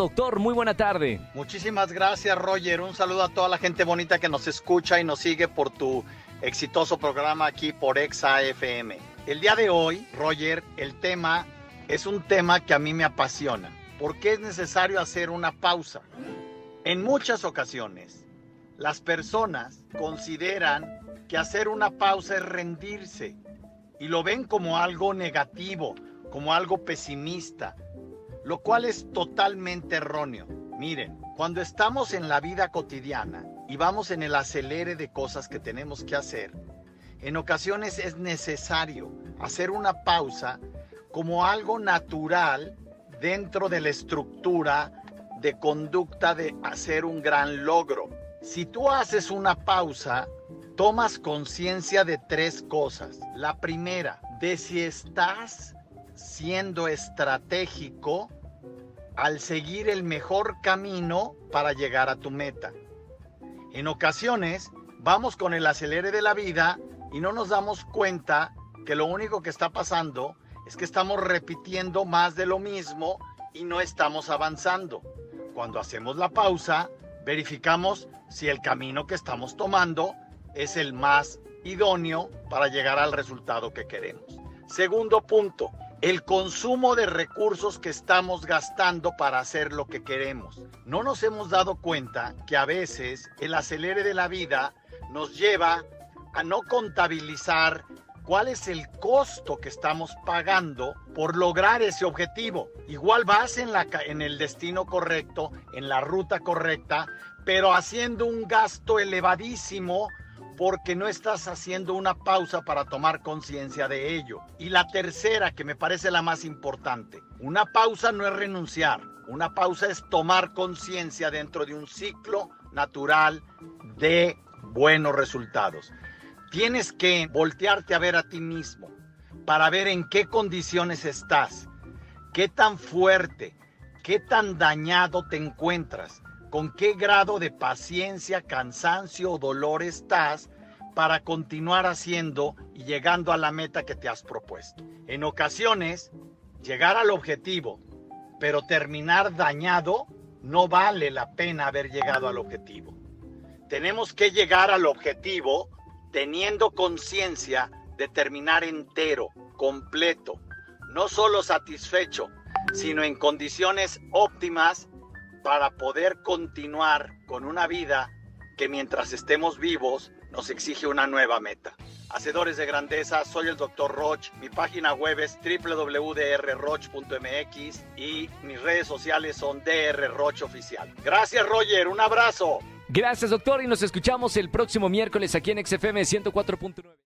Doctor, muy buena tarde. Muchísimas gracias, Roger. Un saludo a toda la gente bonita que nos escucha y nos sigue por tu exitoso programa aquí por Exa FM. El día de hoy, Roger, el tema es un tema que a mí me apasiona. porque es necesario hacer una pausa? En muchas ocasiones, las personas consideran que hacer una pausa es rendirse y lo ven como algo negativo, como algo pesimista lo cual es totalmente erróneo. Miren, cuando estamos en la vida cotidiana y vamos en el acelere de cosas que tenemos que hacer, en ocasiones es necesario hacer una pausa como algo natural dentro de la estructura de conducta de hacer un gran logro. Si tú haces una pausa, tomas conciencia de tres cosas. La primera, de si estás siendo estratégico al seguir el mejor camino para llegar a tu meta. En ocasiones vamos con el acelere de la vida y no nos damos cuenta que lo único que está pasando es que estamos repitiendo más de lo mismo y no estamos avanzando. Cuando hacemos la pausa, verificamos si el camino que estamos tomando es el más idóneo para llegar al resultado que queremos. Segundo punto, el consumo de recursos que estamos gastando para hacer lo que queremos. No nos hemos dado cuenta que a veces el acelere de la vida nos lleva a no contabilizar cuál es el costo que estamos pagando por lograr ese objetivo. Igual vas en, la, en el destino correcto, en la ruta correcta, pero haciendo un gasto elevadísimo porque no estás haciendo una pausa para tomar conciencia de ello. Y la tercera, que me parece la más importante, una pausa no es renunciar, una pausa es tomar conciencia dentro de un ciclo natural de buenos resultados. Tienes que voltearte a ver a ti mismo para ver en qué condiciones estás, qué tan fuerte, qué tan dañado te encuentras con qué grado de paciencia, cansancio o dolor estás para continuar haciendo y llegando a la meta que te has propuesto. En ocasiones, llegar al objetivo, pero terminar dañado, no vale la pena haber llegado al objetivo. Tenemos que llegar al objetivo teniendo conciencia de terminar entero, completo, no solo satisfecho, sino en condiciones óptimas para poder continuar con una vida que mientras estemos vivos nos exige una nueva meta. Hacedores de grandeza, soy el Dr. Roch. Mi página web es www.drroch.mx y mis redes sociales son drroch oficial. Gracias, Roger. Un abrazo. Gracias, doctor, y nos escuchamos el próximo miércoles aquí en XFM 104.9.